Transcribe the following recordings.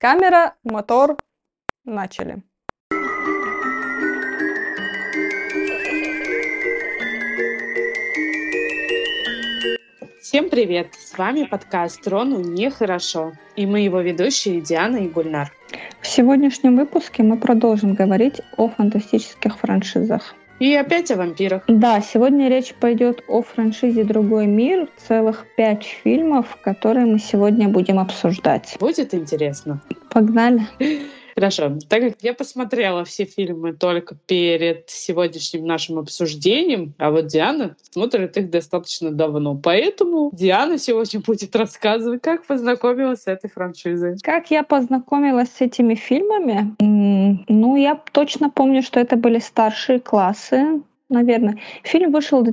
Камера, мотор, начали. Всем привет! С вами подкаст «Рону нехорошо» и мы его ведущие Диана и Гульнар. В сегодняшнем выпуске мы продолжим говорить о фантастических франшизах. И опять о вампирах. Да, сегодня речь пойдет о франшизе «Другой мир». Целых пять фильмов, которые мы сегодня будем обсуждать. Будет интересно. Погнали. Хорошо. Так как я посмотрела все фильмы только перед сегодняшним нашим обсуждением, а вот Диана смотрит их достаточно давно. Поэтому Диана сегодня будет рассказывать, как познакомилась с этой франшизой. Как я познакомилась с этими фильмами? Ну, я точно помню, что это были старшие классы наверное. Фильм вышел в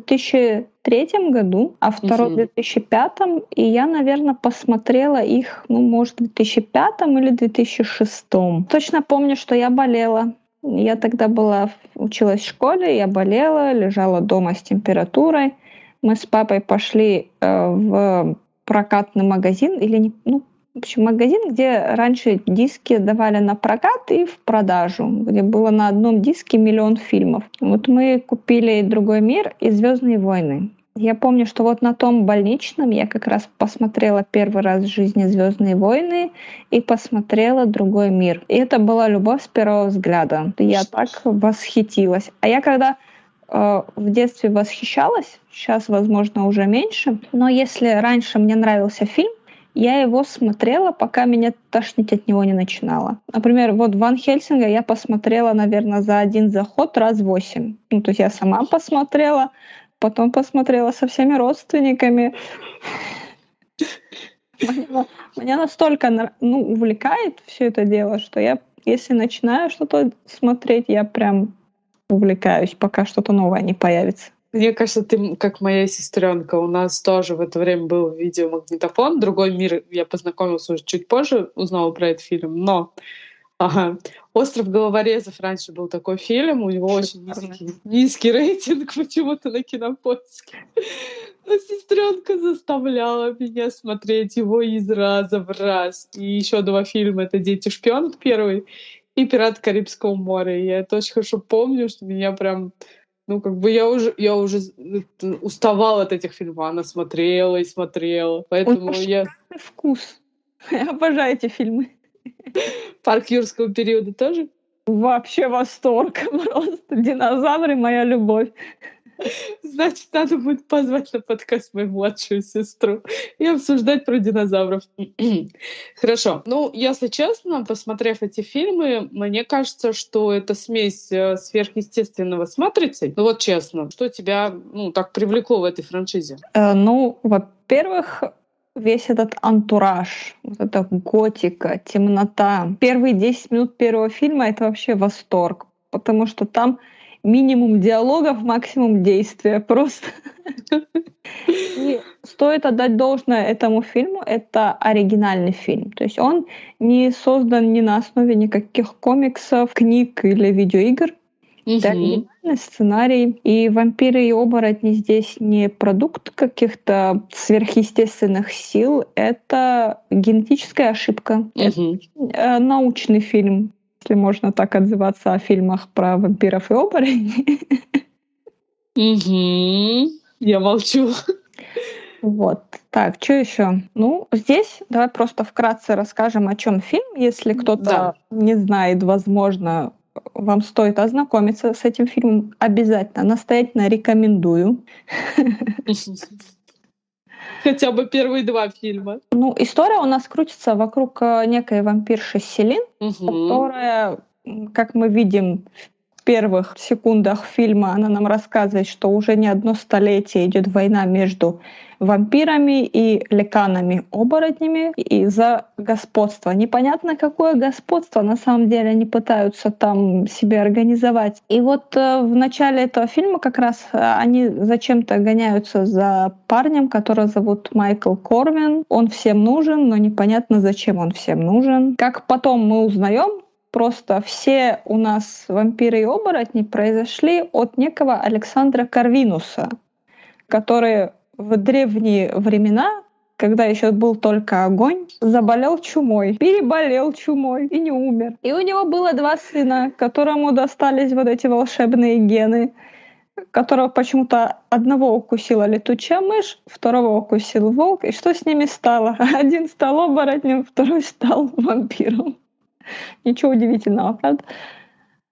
2003 году, а второй в 2005. И я, наверное, посмотрела их, ну, может, в 2005 или 2006. Точно помню, что я болела. Я тогда была, училась в школе, я болела, лежала дома с температурой. Мы с папой пошли э, в прокатный магазин, или не, ну, в общем, магазин, где раньше диски давали на прокат и в продажу, где было на одном диске миллион фильмов. Вот мы купили «Другой мир» и «Звездные войны». Я помню, что вот на том больничном я как раз посмотрела первый раз в жизни «Звездные войны» и посмотрела «Другой мир». И это была любовь с первого взгляда. Я так восхитилась. А я когда э, в детстве восхищалась, сейчас, возможно, уже меньше, но если раньше мне нравился фильм, я его смотрела, пока меня тошнить от него не начинало. Например, вот Ван Хельсинга я посмотрела, наверное, за один заход раз восемь. Ну, то есть я сама посмотрела, потом посмотрела со всеми родственниками. Меня, настолько ну, увлекает все это дело, что я, если начинаю что-то смотреть, я прям увлекаюсь, пока что-то новое не появится. Мне кажется, ты как моя сестренка. У нас тоже в это время был видеомагнитофон. Другой мир я познакомился уже чуть позже, узнала про этот фильм. Но Ага. «Остров головорезов» раньше был такой фильм, у него очень низкий, низкий рейтинг почему-то на кинопоиске. Но сестренка заставляла меня смотреть его из раза в раз. И еще два фильма — это «Дети шпионов» первый и «Пират Карибского моря». И я это очень хорошо помню, что меня прям ну, как бы я уже, я уже уставала от этих фильмов. Она смотрела и смотрела. Поэтому Ой, я... вкус. Я обожаю эти фильмы. Парк юрского периода тоже? Вообще восторг. Просто динозавры — моя любовь. Значит, надо будет позвать на подкаст мою младшую сестру и обсуждать про динозавров. Хорошо. Ну, если честно, посмотрев эти фильмы, мне кажется, что это смесь э, сверхъестественного с матрицей. Ну вот честно, что тебя ну, так привлекло в этой франшизе? Э, ну, во-первых, весь этот антураж, вот эта готика, темнота. Первые 10 минут первого фильма — это вообще восторг, потому что там минимум диалогов, максимум действия. Просто. И стоит отдать должное этому фильму, это оригинальный фильм. То есть он не создан ни на основе никаких комиксов, книг или видеоигр. Это оригинальный сценарий. И вампиры и оборотни здесь не продукт каких-то сверхъестественных сил, это генетическая ошибка. Это э, научный фильм если можно так отзываться о фильмах про вампиров и оборотней. Угу. Я молчу. Вот. Так, что еще? Ну, здесь давай просто вкратце расскажем, о чем фильм. Если кто-то да. не знает, возможно, вам стоит ознакомиться с этим фильмом. Обязательно, настоятельно рекомендую. Хотя бы первые два фильма. Ну, история у нас крутится вокруг э, некой вампирши Селин, угу. которая, как мы видим первых секундах фильма, она нам рассказывает, что уже не одно столетие идет война между вампирами и леканами-оборотнями и за господство. Непонятно, какое господство на самом деле они пытаются там себе организовать. И вот э, в начале этого фильма как раз э, они зачем-то гоняются за парнем, которого зовут Майкл Корвин. Он всем нужен, но непонятно, зачем он всем нужен. Как потом мы узнаем, просто все у нас вампиры и оборотни произошли от некого Александра Карвинуса, который в древние времена когда еще был только огонь, заболел чумой, переболел чумой и не умер. И у него было два сына, которому достались вот эти волшебные гены которого почему-то одного укусила летучая мышь, второго укусил волк. И что с ними стало? Один стал оборотнем, второй стал вампиром. Ничего удивительного, правда?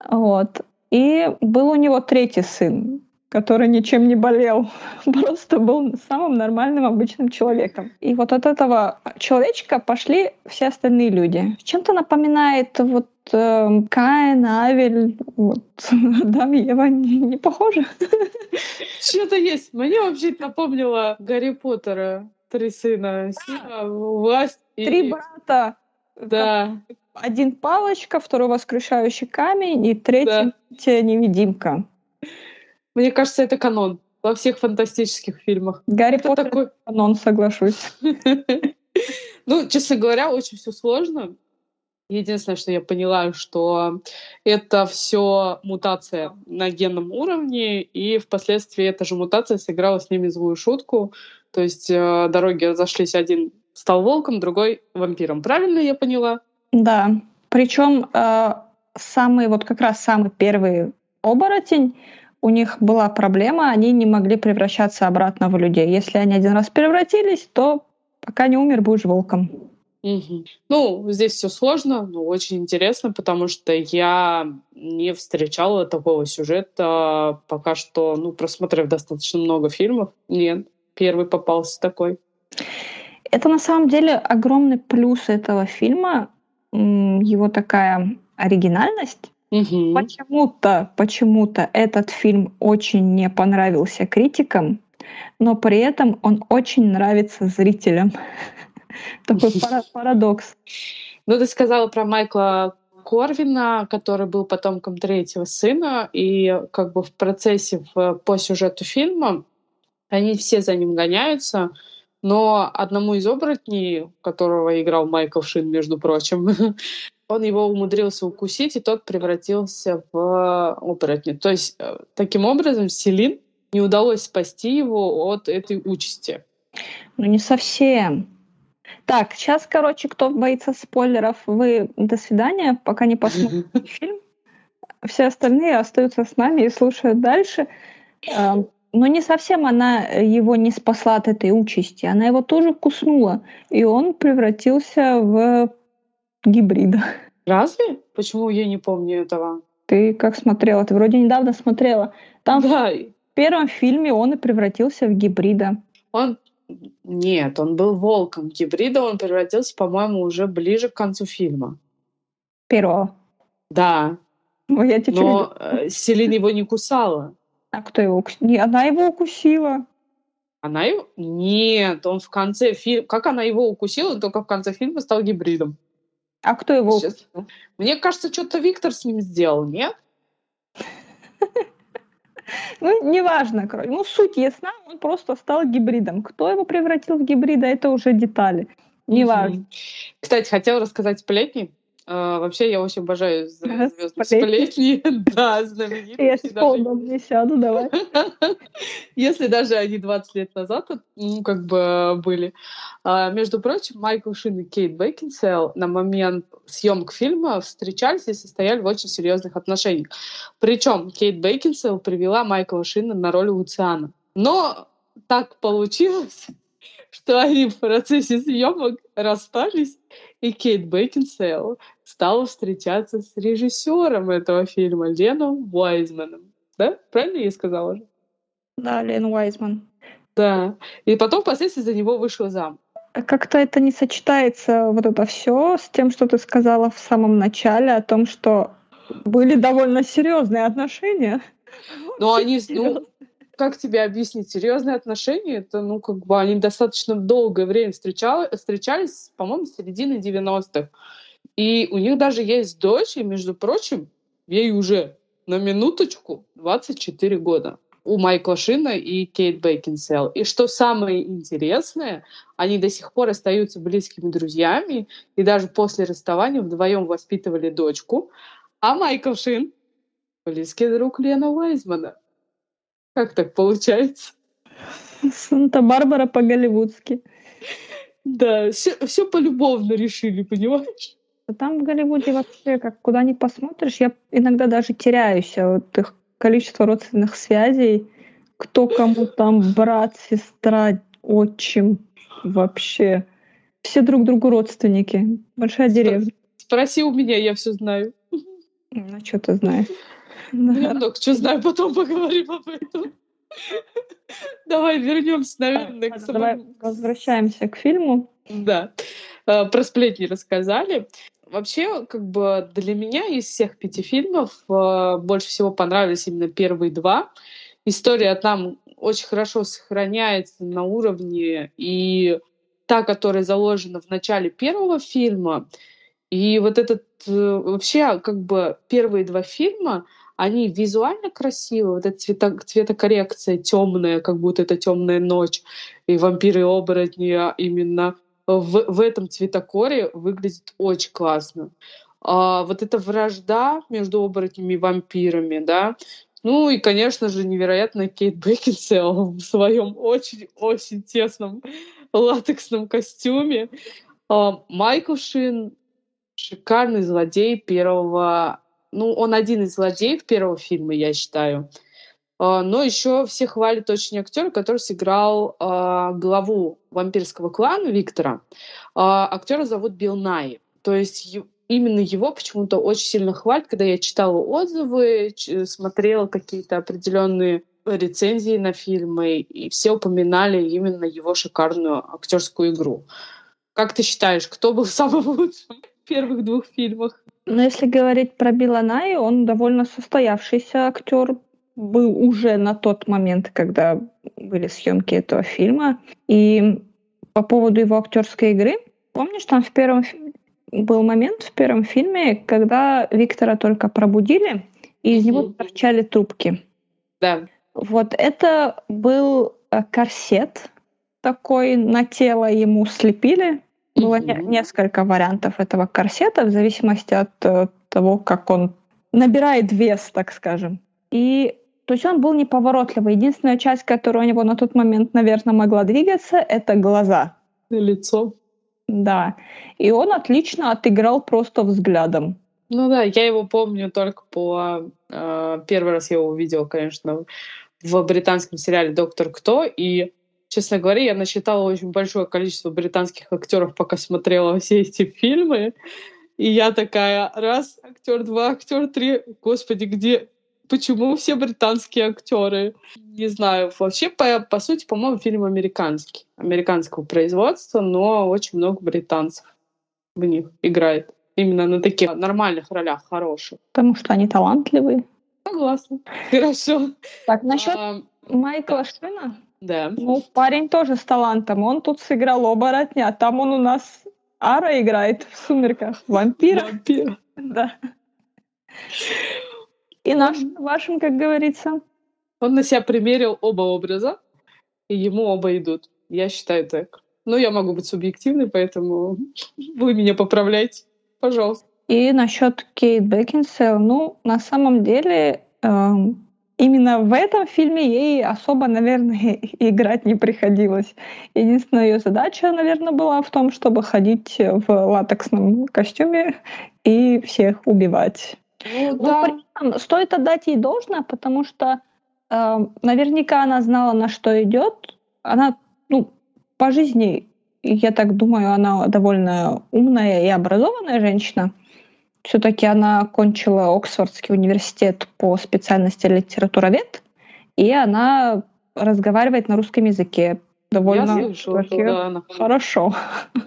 Вот. И был у него третий сын, который ничем не болел, просто был самым нормальным обычным человеком. И вот от этого человечка пошли все остальные люди. Чем-то напоминает вот э, Каин, Авель, вот Адам Ева не, не похожи. Что-то есть. Мне вообще напомнило Гарри Поттера. Три сына. Сила, власть и... Три брата. Да. Один палочка, второй воскрешающий камень и третий да. невидимка. Мне кажется, это канон во всех фантастических фильмах. Гарри это Поттер такой... канон, соглашусь. Ну, честно говоря, очень все сложно. Единственное, что я поняла, что это все мутация на генном уровне, и впоследствии эта же мутация сыграла с ними злую шутку. То есть э, дороги разошлись, один стал волком, другой вампиром. Правильно я поняла? Да. Причем э, самый, вот как раз самый первый оборотень, у них была проблема, они не могли превращаться обратно в людей. Если они один раз превратились, то пока не умер, будешь волком. Угу. Ну, здесь все сложно, но очень интересно, потому что я не встречала такого сюжета пока что, ну, просмотрев достаточно много фильмов. Нет, первый попался такой. Это на самом деле огромный плюс этого фильма, его такая оригинальность. Угу. Почему-то, почему-то этот фильм очень не понравился критикам, но при этом он очень нравится зрителям. Такой парадокс. Ну, ты сказала про Майкла Корвина, который был потомком третьего сына, и как бы в процессе в, по сюжету фильма они все за ним гоняются, но одному из оборотней, которого играл Майкл Шин, между прочим, он его умудрился укусить, и тот превратился в оборотня. То есть э, таким образом Селин не удалось спасти его от этой участи. Ну не совсем. Так, сейчас, короче, кто боится спойлеров, вы до свидания, пока не посмотрите фильм. Все остальные остаются с нами и слушают дальше. Но не совсем она его не спасла от этой участи. Она его тоже куснула. И он превратился в гибрида. Разве? Почему я не помню этого? Ты как смотрела? Ты вроде недавно смотрела. Там да. в первом фильме он и превратился в гибрида. Он нет, он был волком. Гибрида он превратился, по-моему, уже ближе к концу фильма. Первого. Да. Ой, я теперь... Но э, Селин его не кусала. А кто его укусил? Она его укусила. Она его? Нет, он в конце фильма... Как она его укусила, только в конце фильма стал гибридом. А кто его Сейчас. Мне кажется, что-то Виктор с ним сделал, нет? Ну, неважно, короче. Ну, суть ясна, он просто стал гибридом. Кто его превратил в гибрида, это уже детали. Неважно. Кстати, хотела рассказать сплетни. А, вообще, я очень обожаю звездные сплетни. Да, знаменитые. Я с не сяду, давай. Если даже они 20 лет назад, ну, как бы были. А, между прочим, Майкл Шин и Кейт Бекинсейл на момент съемок фильма встречались и состояли в очень серьезных отношениях. Причем Кейт Бекинсейл привела Майкла Шина на роль Луциана. Но так получилось, что они в процессе съемок расстались, и Кейт Бекинсейл стала встречаться с режиссером этого фильма Леном Уайзманом. Да? Правильно я сказала же? Да, Лен Уайзман. Да. И потом впоследствии за него вышел зам. Как-то это не сочетается, вот это все, с тем, что ты сказала в самом начале о том, что были довольно серьезные отношения. Ну, они, ну, как тебе объяснить, серьезные отношения, это, ну, как бы они достаточно долгое время встречали, встречались, по-моему, с середины 90-х. И у них даже есть дочь, и, между прочим, ей уже на минуточку 24 года у Майкла Шина и Кейт Бейкинсел. И что самое интересное, они до сих пор остаются близкими друзьями, и даже после расставания вдвоем воспитывали дочку. А Майкл Шин — близкий друг Лена Уайзмана. Как так получается? Санта-Барбара по-голливудски. Да, все, все полюбовно решили, понимаешь? Там в Голливуде вообще, как куда ни посмотришь, я иногда даже теряюсь от их количества родственных связей, кто кому там брат, сестра, отчим вообще. Все друг другу родственники. Большая деревня. Спроси у меня, я все знаю. Ну, что ты знаешь? Ну, я много что знаю, потом поговорим об этом. Давай вернемся, наверное, к самому... Давай возвращаемся к фильму. Да. Э, про сплетни рассказали. Вообще, как бы для меня из всех пяти фильмов э, больше всего понравились именно первые два. История там очень хорошо сохраняется на уровне и та, которая заложена в начале первого фильма, и вот этот э, вообще как бы первые два фильма, они визуально красивые, вот эта цвето, цветокоррекция темная, как будто это темная ночь, и вампиры и оборотни а именно в, в этом цветокоре выглядит очень классно. А, вот эта вражда между оборотнями и вампирами, да, ну и, конечно же, невероятно Кейт Бекинсейл в своем очень-очень тесном латексном костюме. А, Майкл Шин шикарный злодей первого... Ну, он один из злодеев первого фильма, я считаю. А, но еще все хвалят очень актера, который сыграл э, главу вампирского клана Виктора. Э, актера зовут Билл Най. То есть именно его почему-то очень сильно хвалят, когда я читала отзывы, смотрела какие-то определенные рецензии на фильмы, и все упоминали именно его шикарную актерскую игру. Как ты считаешь, кто был самым лучшим в первых двух фильмах? Ну, если говорить про Билла Най, он довольно состоявшийся актер, был уже на тот момент, когда были съемки этого фильма. И по поводу его актерской игры, помнишь, там в первом был момент в первом фильме, когда Виктора только пробудили, и из него торчали трубки. Да. Вот это был э, корсет такой на тело ему слепили. Было mm-hmm. несколько вариантов этого корсета в зависимости от э, того, как он набирает вес, так скажем. И то есть он был неповоротливый. Единственная часть, которая у него на тот момент, наверное, могла двигаться, это глаза. И лицо. Да. И он отлично отыграл просто взглядом. Ну да, я его помню только по... Э, первый раз я его увидела, конечно, в британском сериале «Доктор Кто», и, честно говоря, я насчитала очень большое количество британских актеров, пока смотрела все эти фильмы, и я такая, раз, актер, два, актер, три, господи, где, почему все британские актеры? Не знаю. Вообще, по, по сути, по-моему, фильм американский. Американского производства, но очень много британцев в них играет. Именно на таких нормальных ролях, хороших. Потому что они талантливые. Согласна. Хорошо. Так, насчет а, Майкла да. Шина. Да. Ну, парень тоже с талантом. Он тут сыграл оборотня, там он у нас Ара играет в «Сумерках». Вампира. Вампира. Да. И наш, вашим, как говорится. Он на себя примерил оба образа, и ему оба идут. Я считаю так. Но я могу быть субъективной, поэтому вы меня поправляйте, пожалуйста. И насчет Кейт Бекинсейл, ну, на самом деле, э, именно в этом фильме ей особо, наверное, играть не приходилось. Единственная ее задача, наверное, была в том, чтобы ходить в латексном костюме и всех убивать. Ну, да. Но стоит отдать ей должное, потому что э, наверняка она знала, на что идет. Она, ну, по жизни, я так думаю, она довольно умная и образованная женщина. Все-таки она окончила Оксфордский университет по специальности литературовед, и она разговаривает на русском языке довольно Я слышала, да, она... хорошо.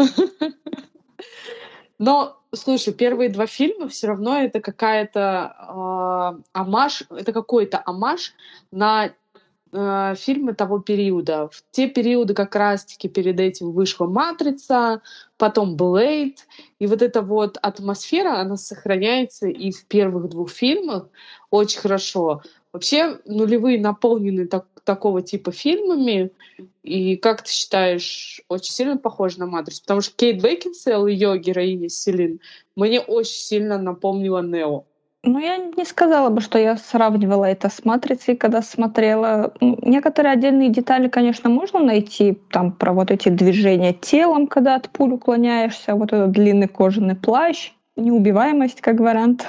Но, слушай, первые два фильма все равно это какая-то э, амаш, это какой-то амаш на э, фильмы того периода. В те периоды как раз-таки перед этим вышла «Матрица», потом «Блейд», и вот эта вот атмосфера, она сохраняется и в первых двух фильмах очень хорошо. Вообще нулевые наполнены так, такого типа фильмами, и как ты считаешь, очень сильно похожа на «Матрицу»? Потому что Кейт Бекинсейл, ее героиня Селин, мне очень сильно напомнила Нео. Ну, я не сказала бы, что я сравнивала это с «Матрицей», когда смотрела. Некоторые отдельные детали, конечно, можно найти. Там про вот эти движения телом, когда от пуль уклоняешься, вот этот длинный кожаный плащ, неубиваемость как вариант.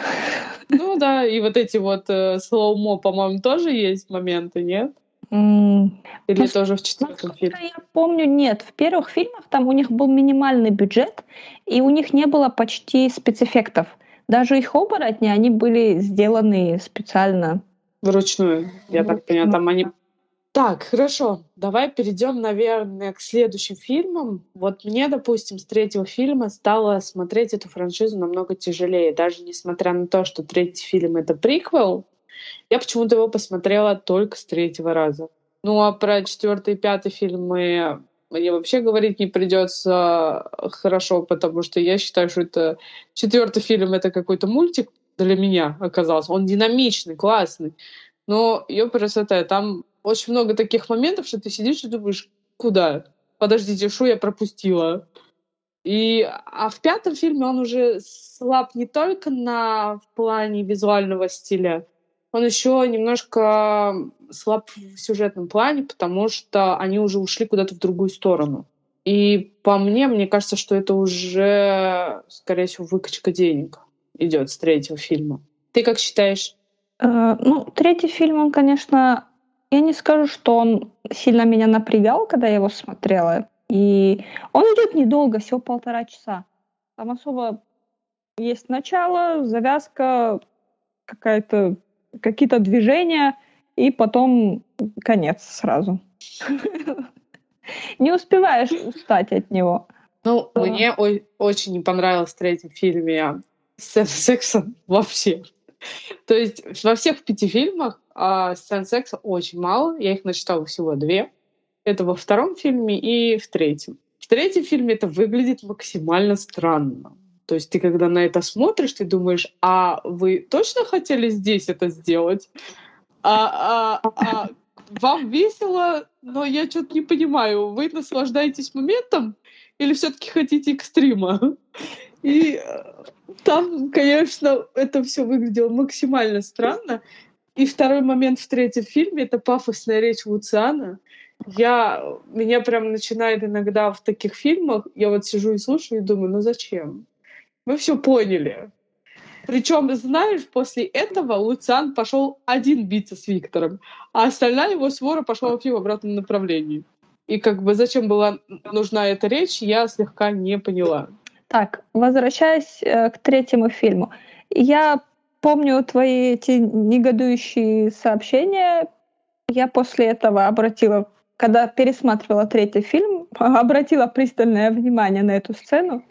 Ну да, и вот эти вот э, слоумо, по-моему, тоже есть моменты, нет? Mm. Или ну, тоже в четвертом фильме? Я помню, нет. В первых фильмах там у них был минимальный бюджет, и у них не было почти спецэффектов. Даже их оборотни, они были сделаны специально. Вручную, я так понимаю, там они... Так, хорошо, давай перейдем, наверное, к следующим фильмам. Вот мне, допустим, с третьего фильма стало смотреть эту франшизу намного тяжелее. Даже несмотря на то, что третий фильм — это приквел, я почему-то его посмотрела только с третьего раза. Ну а про четвертый и пятый фильмы мне вообще говорить не придется хорошо, потому что я считаю, что это четвертый фильм это какой-то мультик для меня оказался. Он динамичный, классный. Но ее красота, там очень много таких моментов, что ты сидишь и думаешь, куда? Подождите, что я пропустила? И, а в пятом фильме он уже слаб не только на плане визуального стиля, он еще немножко слаб в сюжетном плане, потому что они уже ушли куда-то в другую сторону. И по мне, мне кажется, что это уже, скорее всего, выкачка денег идет с третьего фильма. Ты как считаешь? Э, ну, третий фильм, он, конечно, я не скажу, что он сильно меня напрягал, когда я его смотрела. И он идет недолго, всего полтора часа. Там особо есть начало, завязка, какая-то какие-то движения, и потом конец сразу. Не успеваешь устать от него. Ну, мне очень не понравилось в третьем фильме сцена секса вообще. То есть во всех пяти фильмах а, сцен секса очень мало. Я их насчитала всего две. Это во втором фильме и в третьем. В третьем фильме это выглядит максимально странно. То есть ты когда на это смотришь, ты думаешь, а вы точно хотели здесь это сделать? А, а, а вам весело, но я что-то не понимаю. Вы наслаждаетесь моментом или все-таки хотите экстрима? И э, там, конечно, это все выглядело максимально странно. И второй момент в третьем фильме — это пафосная речь Луциана. Я, меня прям начинает иногда в таких фильмах, я вот сижу и слушаю и думаю, ну зачем? Мы все поняли. Причем, знаешь, после этого Луциан пошел один биться с Виктором, а остальная его свора пошла вообще в обратном направлении. И как бы зачем была нужна эта речь, я слегка не поняла. Так, возвращаясь э, к третьему фильму. Я помню твои эти негодующие сообщения. Я после этого обратила, когда пересматривала третий фильм, обратила пристальное внимание на эту сцену.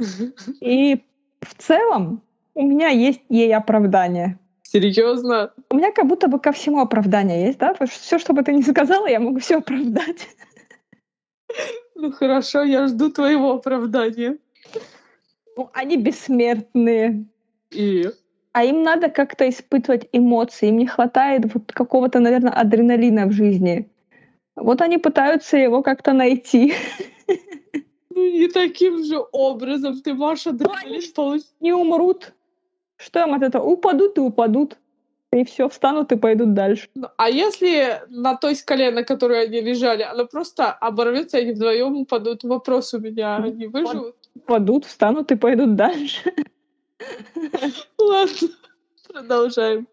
И в целом у меня есть ей оправдание. Серьезно? У меня как будто бы ко всему оправдание есть, да? Все, что бы ты ни сказала, я могу все оправдать. Ну хорошо, я жду твоего оправдания. Ну, они бессмертные. И? А им надо как-то испытывать эмоции. Им не хватает вот какого-то, наверное, адреналина в жизни. Вот они пытаются его как-то найти. Ну, не таким же образом. Ты можешь адреналин получить. Не умрут. Что им от этого? Упадут и упадут. И все, встанут и пойдут дальше. Ну, а если на той скале, на которой они лежали, она просто оборвется, и они вдвоем упадут? Вопрос у меня, они выживут? Упадут, встанут и пойдут дальше. Ладно, продолжаем.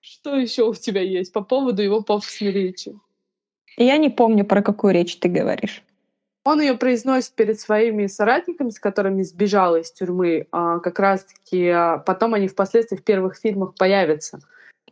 Что еще у тебя есть по поводу его пафосной речи? Я не помню, про какую речь ты говоришь. Он ее произносит перед своими соратниками, с которыми сбежал из тюрьмы. А как раз-таки а, потом они впоследствии в первых фильмах появятся.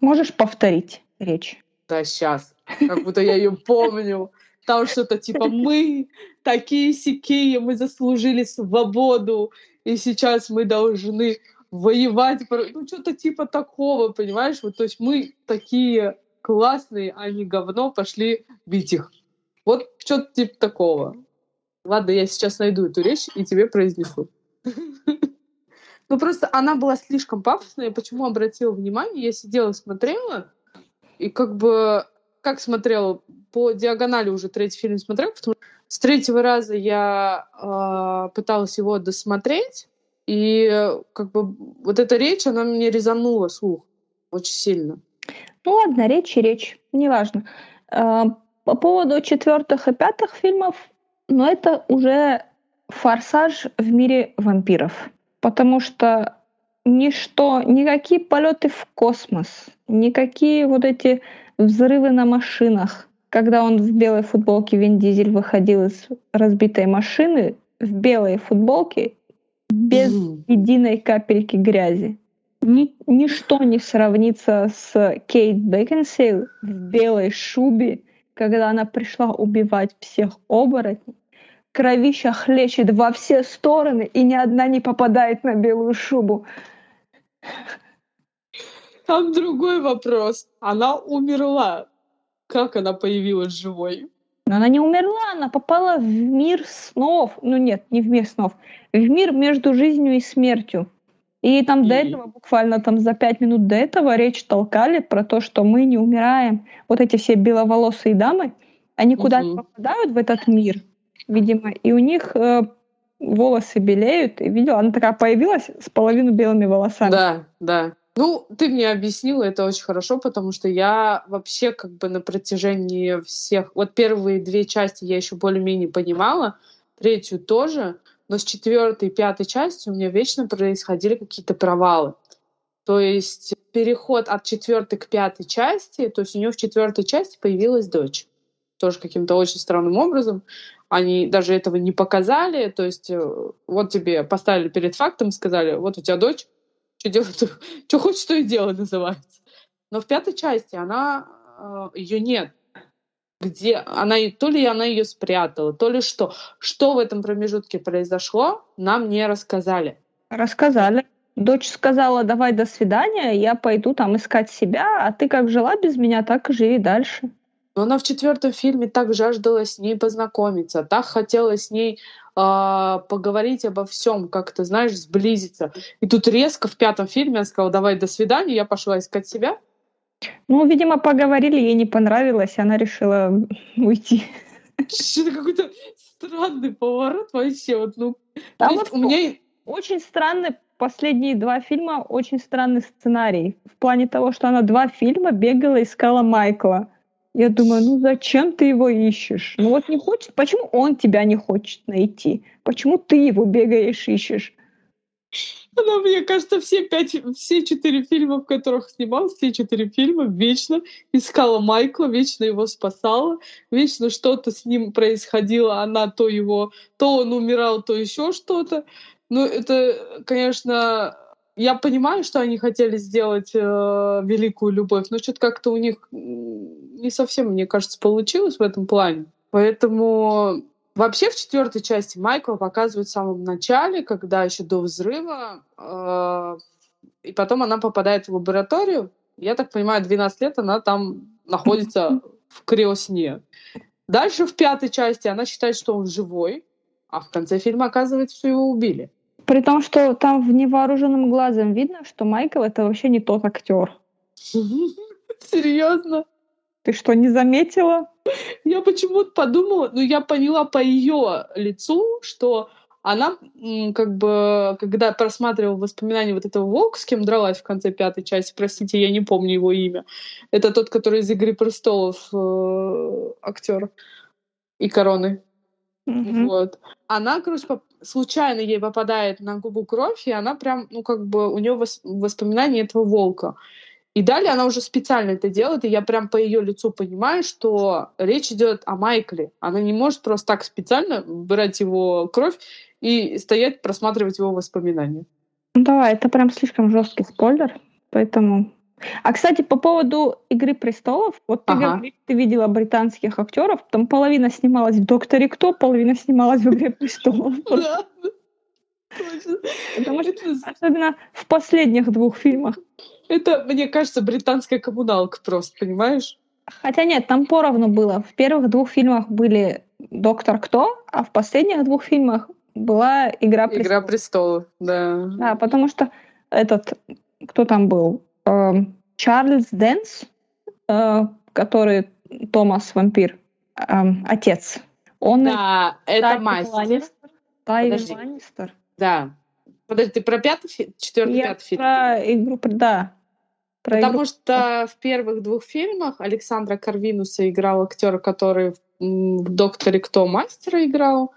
Можешь повторить речь? Да, сейчас. Как будто я ее помню. Там что-то типа «Мы такие сякие, мы заслужили свободу, и сейчас мы должны воевать». Ну, что-то типа такого, понимаешь? Вот, то есть мы такие классные, а не говно, пошли бить их. Вот что-то типа такого. Ладно, я сейчас найду эту речь и тебе произнесу. Ну, просто она была слишком пафосная. Почему обратила внимание? Я сидела, смотрела, и как бы... Как смотрела? По диагонали уже третий фильм смотрела, потому что с третьего раза я э, пыталась его досмотреть, И как бы вот эта речь, она мне резанула слух очень сильно. Ну ладно, речь и речь, неважно. А, по поводу четвертых и пятых фильмов, но это уже форсаж в мире вампиров. Потому что ничто, никакие полеты в космос, никакие вот эти взрывы на машинах, когда он в белой футболке Вин Дизель выходил из разбитой машины в белой футболке без mm. единой капельки грязи. Ни, ничто не сравнится с Кейт Бекинсейл в белой шубе, когда она пришла убивать всех оборотней. Кровища хлещет во все стороны, и ни одна не попадает на белую шубу. Там другой вопрос. Она умерла. Как она появилась живой? Но она не умерла, она попала в мир снов. Ну нет, не в мир снов. В мир между жизнью и смертью. И там и... до этого, буквально там за пять минут до этого речь толкали про то, что мы не умираем. Вот эти все беловолосые дамы, они угу. куда-то попадают в этот мир, видимо, и у них э, волосы белеют. И видела, она такая появилась с половину белыми волосами. Да, да. Ну, ты мне объяснила это очень хорошо, потому что я вообще как бы на протяжении всех... Вот первые две части я еще более-менее понимала, третью тоже, но с четвертой и пятой части у меня вечно происходили какие-то провалы. То есть переход от четвертой к пятой части, то есть у нее в четвертой части появилась дочь. Тоже каким-то очень странным образом. Они даже этого не показали. То есть э, вот тебе поставили перед фактом, сказали, вот у тебя дочь, что делать, что хочешь, что и делай, называется. Но в пятой части она э, ее нет. Где она то ли она ее спрятала, то ли что. Что в этом промежутке произошло, нам не рассказали. Рассказали. Дочь сказала, давай до свидания, я пойду там искать себя, а ты как жила без меня, так и живи дальше. Но она в четвертом фильме так жаждала с ней познакомиться, так хотела с ней э, поговорить обо всем, как-то, знаешь, сблизиться. И тут резко в пятом фильме она сказала, давай до свидания, я пошла искать себя. Ну, видимо, поговорили, ей не понравилось, она решила уйти. Что-то какой-то странный поворот вообще. Вот, ну, Там вот у меня очень странный последние два фильма очень странный сценарий. В плане того, что она два фильма бегала, искала Майкла. Я думаю, ну зачем ты его ищешь? Ну вот не хочет, почему он тебя не хочет найти? Почему ты его бегаешь, ищешь? Она, мне кажется, все пять, все четыре фильма, в которых снимал, все четыре фильма вечно искала Майкла, вечно его спасала, вечно что-то с ним происходило, она то его, то он умирал, то еще что-то. Ну, это, конечно, я понимаю, что они хотели сделать э, великую любовь, но что-то как-то у них не совсем, мне кажется, получилось в этом плане. Поэтому вообще в четвертой части Майкла показывают в самом начале, когда еще до взрыва, э, и потом она попадает в лабораторию. Я так понимаю, 12 лет она там находится в криосне. Дальше в пятой части она считает, что он живой, а в конце фильма оказывается, что его убили. При том, что там в невооруженным глазом видно, что Майкл это вообще не тот актер. Серьезно? Ты что, не заметила? Я почему-то подумала, ну я поняла по ее лицу, что она как бы, когда просматривала воспоминания вот этого волка, с кем дралась в конце пятой части, простите, я не помню его имя, это тот, который из «Игры престолов» э, актер и «Короны». Mm-hmm. Вот. Она, короче, случайно ей попадает на губу кровь, и она прям, ну, как бы у нее воспоминания этого волка. И далее она уже специально это делает, и я прям по ее лицу понимаю, что речь идет о Майкле. Она не может просто так специально брать его кровь и стоять, просматривать его воспоминания. Давай, это прям слишком жесткий спойлер, поэтому а, кстати, по поводу «Игры престолов», вот ты, ага. говоришь, ты видела британских актеров, там половина снималась в «Докторе Кто», половина снималась в «Игре престолов». Потому что, особенно в последних двух фильмах. Это, мне кажется, британская коммуналка просто, понимаешь? Хотя нет, там поровну было. В первых двух фильмах были «Доктор Кто», а в последних двух фильмах была «Игра престолов». «Игра престолов», да. Да, потому что этот, кто там был? Эм, Чарльз Дэнс, э, который Томас Вампир, эм, отец. Он да, это мастер. Тайвин Ланнистер. Да. Подожди, ты про пятый? Четвертый, Я пятый фильм? про игру, да. Про Потому игру. что в первых двух фильмах Александра Карвинуса играл актер, который в «Докторе Кто» мастера играл,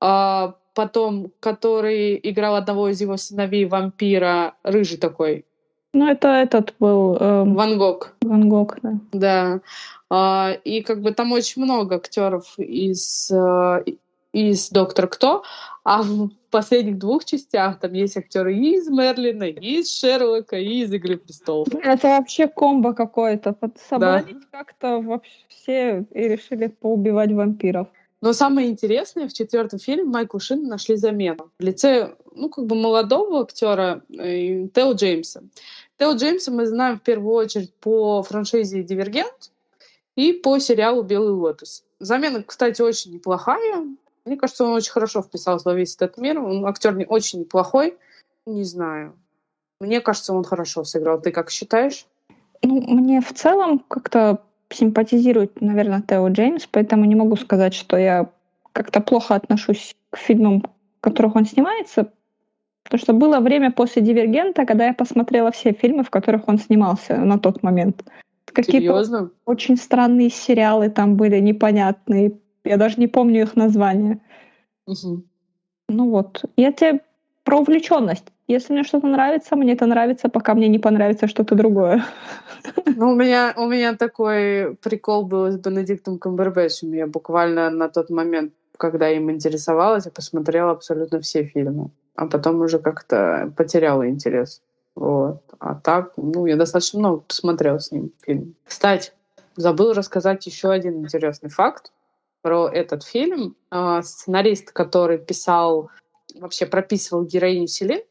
а потом который играл одного из его сыновей вампира, рыжий такой, Ну, это этот был эм, Ван Гог. Ван Гог, да. Да. А, и как бы там очень много актеров из, э, из Доктор Кто, а в последних двух частях там есть актеры и из Мерлина, и из Шерлока, и из Игры престолов. Это вообще комбо какое-то. Собрались как-то вообще и решили поубивать вампиров. Но самое интересное, в четвертом фильме Майклу Шину нашли замену в лице, ну, как бы молодого актера э, Тео Джеймса. Тео Джеймса мы знаем в первую очередь по франшизе «Дивергент» и по сериалу «Белый лотос». Замена, кстати, очень неплохая. Мне кажется, он очень хорошо вписался во весь этот мир. Он актер не очень неплохой. Не знаю. Мне кажется, он хорошо сыграл. Ты как считаешь? Ну, мне в целом как-то симпатизирует, наверное, Тео Джеймс, поэтому не могу сказать, что я как-то плохо отношусь к фильмам, в которых он снимается, потому что было время после «Дивергента», когда я посмотрела все фильмы, в которых он снимался на тот момент. Какие-то очень странные сериалы там были, непонятные. Я даже не помню их названия. Мгм. Ну вот. Я тебе про увлеченность. Если мне что-то нравится, мне это нравится, пока мне не понравится что-то другое. Ну, у меня, у меня такой прикол был с Бенедиктом Камбербэтчем. Я буквально на тот момент, когда им интересовалась, я посмотрела абсолютно все фильмы. А потом уже как-то потеряла интерес. Вот. А так, ну, я достаточно много посмотрела с ним фильм. Кстати, забыл рассказать еще один интересный факт про этот фильм. А, Сценарист, который писал, вообще прописывал героиню Селин,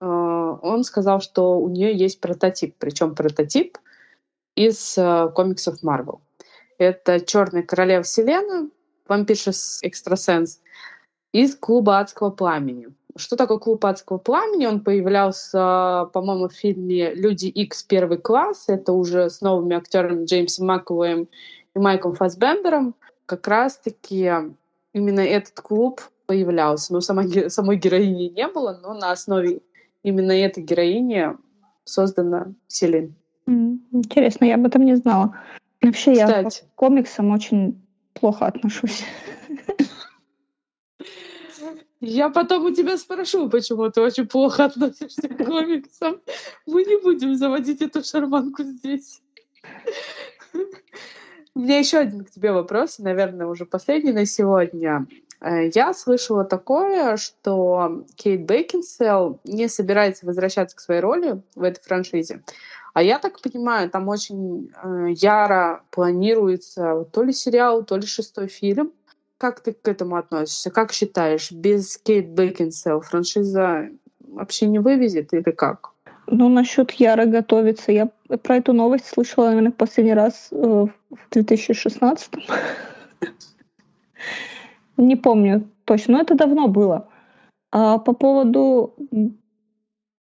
а, он сказал, что у нее есть прототип. Причем прототип из э, комиксов Марвел. Это Черная королева Вселенная, вампирша экстрасенс из клуба адского пламени. Что такое клуб адского пламени? Он появлялся, по-моему, в фильме Люди Икс первый класс. Это уже с новыми актерами Джеймсом Маковым и Майком Фассбендером. Как раз-таки именно этот клуб появлялся. Но сама, самой героини не было, но на основе именно этой героини создана Селин. Интересно, я об этом не знала. Вообще, я Кстати. к комиксам очень плохо отношусь. Я потом у тебя спрошу, почему ты очень плохо относишься к комиксам. Мы не будем заводить эту шарманку здесь. У меня еще один к тебе вопрос, наверное, уже последний на сегодня. Э, Я слышала такое, что Кейт Бекинсел не собирается возвращаться к своей роли в этой франшизе. А я так понимаю, там очень э, яро планируется то ли сериал, то ли шестой фильм. Как ты к этому относишься? Как считаешь, без Кейт Бекинсел франшиза вообще не вывезет или как? Ну, насчет Яра готовиться. Я про эту новость слышала, наверное, последний раз э, в 2016 Не помню точно, но это давно было. А по поводу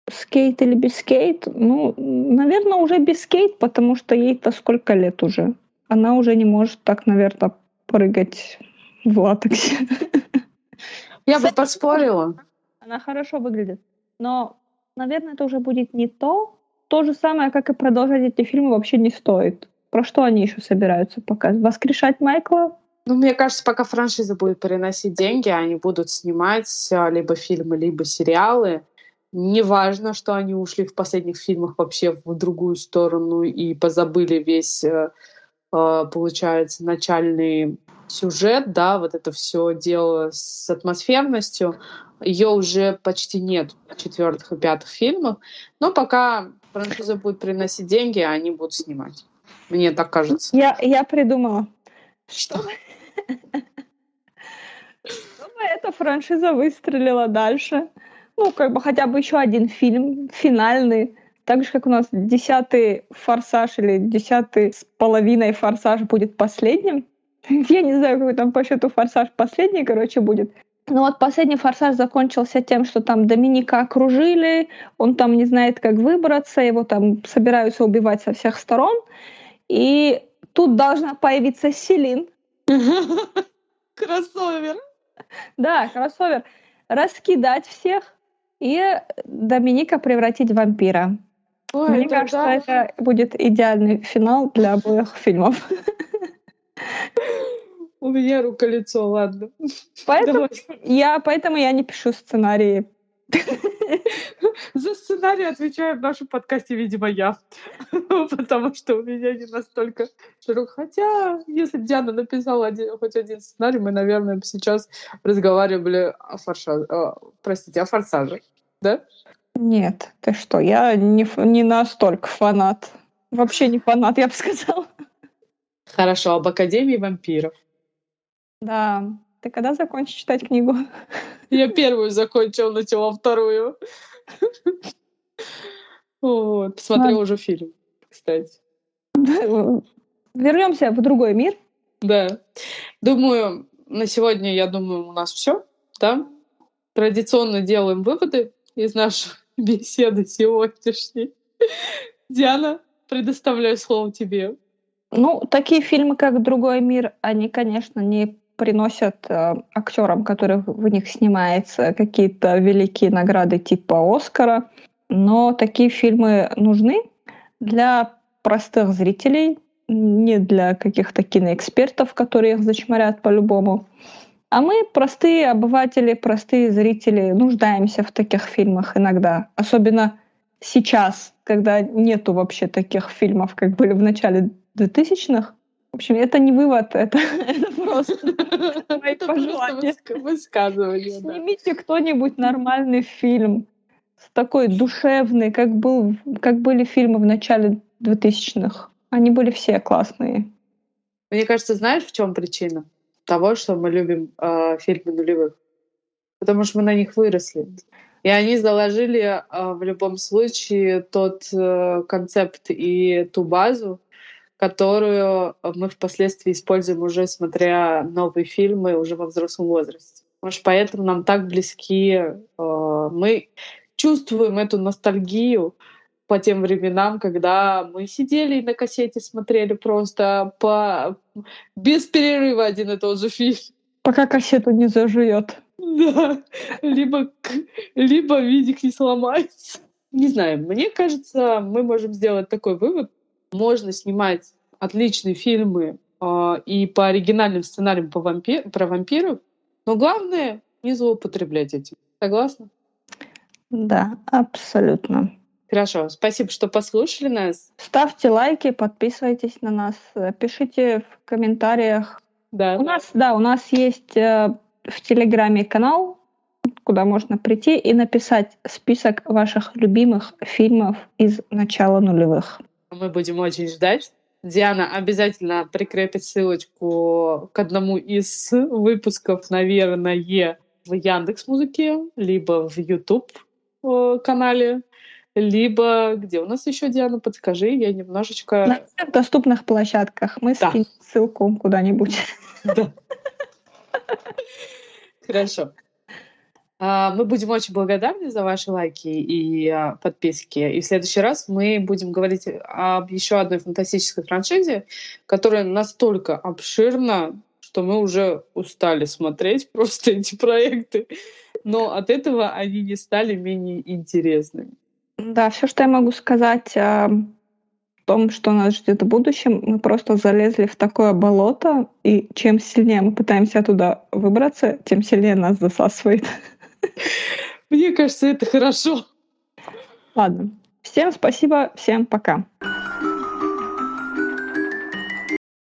скейт или без скейт, ну, наверное, уже без скейт, потому что ей-то сколько лет уже. Она уже не может так, наверное, прыгать в латексе. Я бы поспорила. Она хорошо выглядит. Но, наверное, это уже будет не то. То же самое, как и продолжать эти фильмы, вообще не стоит. Про что они еще собираются показывать? Воскрешать Майкла? Ну, мне кажется, пока франшиза будет приносить деньги, они будут снимать либо фильмы, либо сериалы. Неважно, что они ушли в последних фильмах вообще в другую сторону и позабыли весь, э, э, получается, начальный сюжет, да, вот это все дело с атмосферностью. Ее уже почти нет в четвертых и пятых фильмах. Но пока франшиза будет приносить деньги, они будут снимать. Мне так кажется. Я, я придумала. Что? Чтобы эта франшиза выстрелила дальше. Ну, как бы хотя бы еще один фильм финальный. Так же, как у нас десятый форсаж или десятый с половиной форсаж будет последним. Я не знаю, какой там по счету форсаж последний, короче, будет. Ну вот последний форсаж закончился тем, что там Доминика окружили, он там не знает, как выбраться, его там собираются убивать со всех сторон. И тут должна появиться Селин, Кроссовер. да, кроссовер, раскидать всех и Доминика превратить в вампира. Ой, Мне это кажется, да. это будет идеальный финал для обоих фильмов. У меня рука-лицо, ладно. Поэтому я, поэтому я не пишу сценарии. За сценарий отвечаю в нашем подкасте, видимо, я. Потому что у меня не настолько широк. Хотя, если бы Диана написала один, хоть один сценарий, мы, наверное, сейчас разговаривали о форсаже. Простите, о форсаже. Да? Нет, ты что, я не, не настолько фанат. Вообще не фанат, я бы сказала. Хорошо, об Академии вампиров. Да. Ты когда закончишь читать книгу? Я первую закончила, начала вторую. Вот, посмотрела уже фильм, кстати. Вернемся в другой мир. Да. Думаю, на сегодня, я думаю, у нас все. Да? Традиционно делаем выводы из нашей беседы сегодняшней. Диана, предоставляю слово тебе. Ну, такие фильмы, как «Другой мир», они, конечно, не приносят э, актерам, которых в них снимается, какие-то великие награды типа Оскара. Но такие фильмы нужны для простых зрителей, не для каких-то киноэкспертов, которые их зачморят по-любому. А мы, простые обыватели, простые зрители, нуждаемся в таких фильмах иногда. Особенно сейчас, когда нету вообще таких фильмов, как были в начале 2000-х. В общем, это не вывод, это, это просто мои пожелания. Высказывание. Снимите кто-нибудь нормальный фильм с такой душевный, как, был, как были фильмы в начале 2000-х. Они были все классные. Мне кажется, знаешь, в чем причина? того, что мы любим э, фильмы нулевых. Потому что мы на них выросли. И они заложили э, в любом случае тот э, концепт и ту базу, которую мы впоследствии используем уже смотря новые фильмы уже во взрослом возрасте. Может, поэтому нам так близки, э, мы чувствуем эту ностальгию по тем временам, когда мы сидели и на кассете смотрели просто по... без перерыва один и тот же фильм. Пока кассету не зажует. Да, либо, либо видик не сломается. Не знаю, мне кажется, мы можем сделать такой вывод. Можно снимать отличные фильмы э, и по оригинальным сценариям по вампир, про вампиров, но главное не злоупотреблять этим. Согласна? Да, абсолютно. Хорошо, спасибо, что послушали нас. Ставьте лайки, подписывайтесь на нас, пишите в комментариях. Да. У нас, да, у нас есть э, в Телеграме канал, куда можно прийти и написать список ваших любимых фильмов из начала нулевых. Мы будем очень ждать. Диана обязательно прикрепит ссылочку к одному из выпусков, наверное, в Яндекс Музыке, либо в YouTube э, канале либо где у нас еще, Диана, подскажи, я немножечко... На всех доступных площадках. Мы да. скинем ссылку куда-нибудь. Да. Хорошо. А, мы будем очень благодарны за ваши лайки и а, подписки. И в следующий раз мы будем говорить об еще одной фантастической франшизе, которая настолько обширна, что мы уже устали смотреть просто эти проекты. Но от этого они не стали менее интересными. Да, все, что я могу сказать о том, что нас ждет в будущем, мы просто залезли в такое болото, и чем сильнее мы пытаемся туда выбраться, тем сильнее нас засасывает. Мне кажется, это хорошо. Ладно. Всем спасибо, всем пока.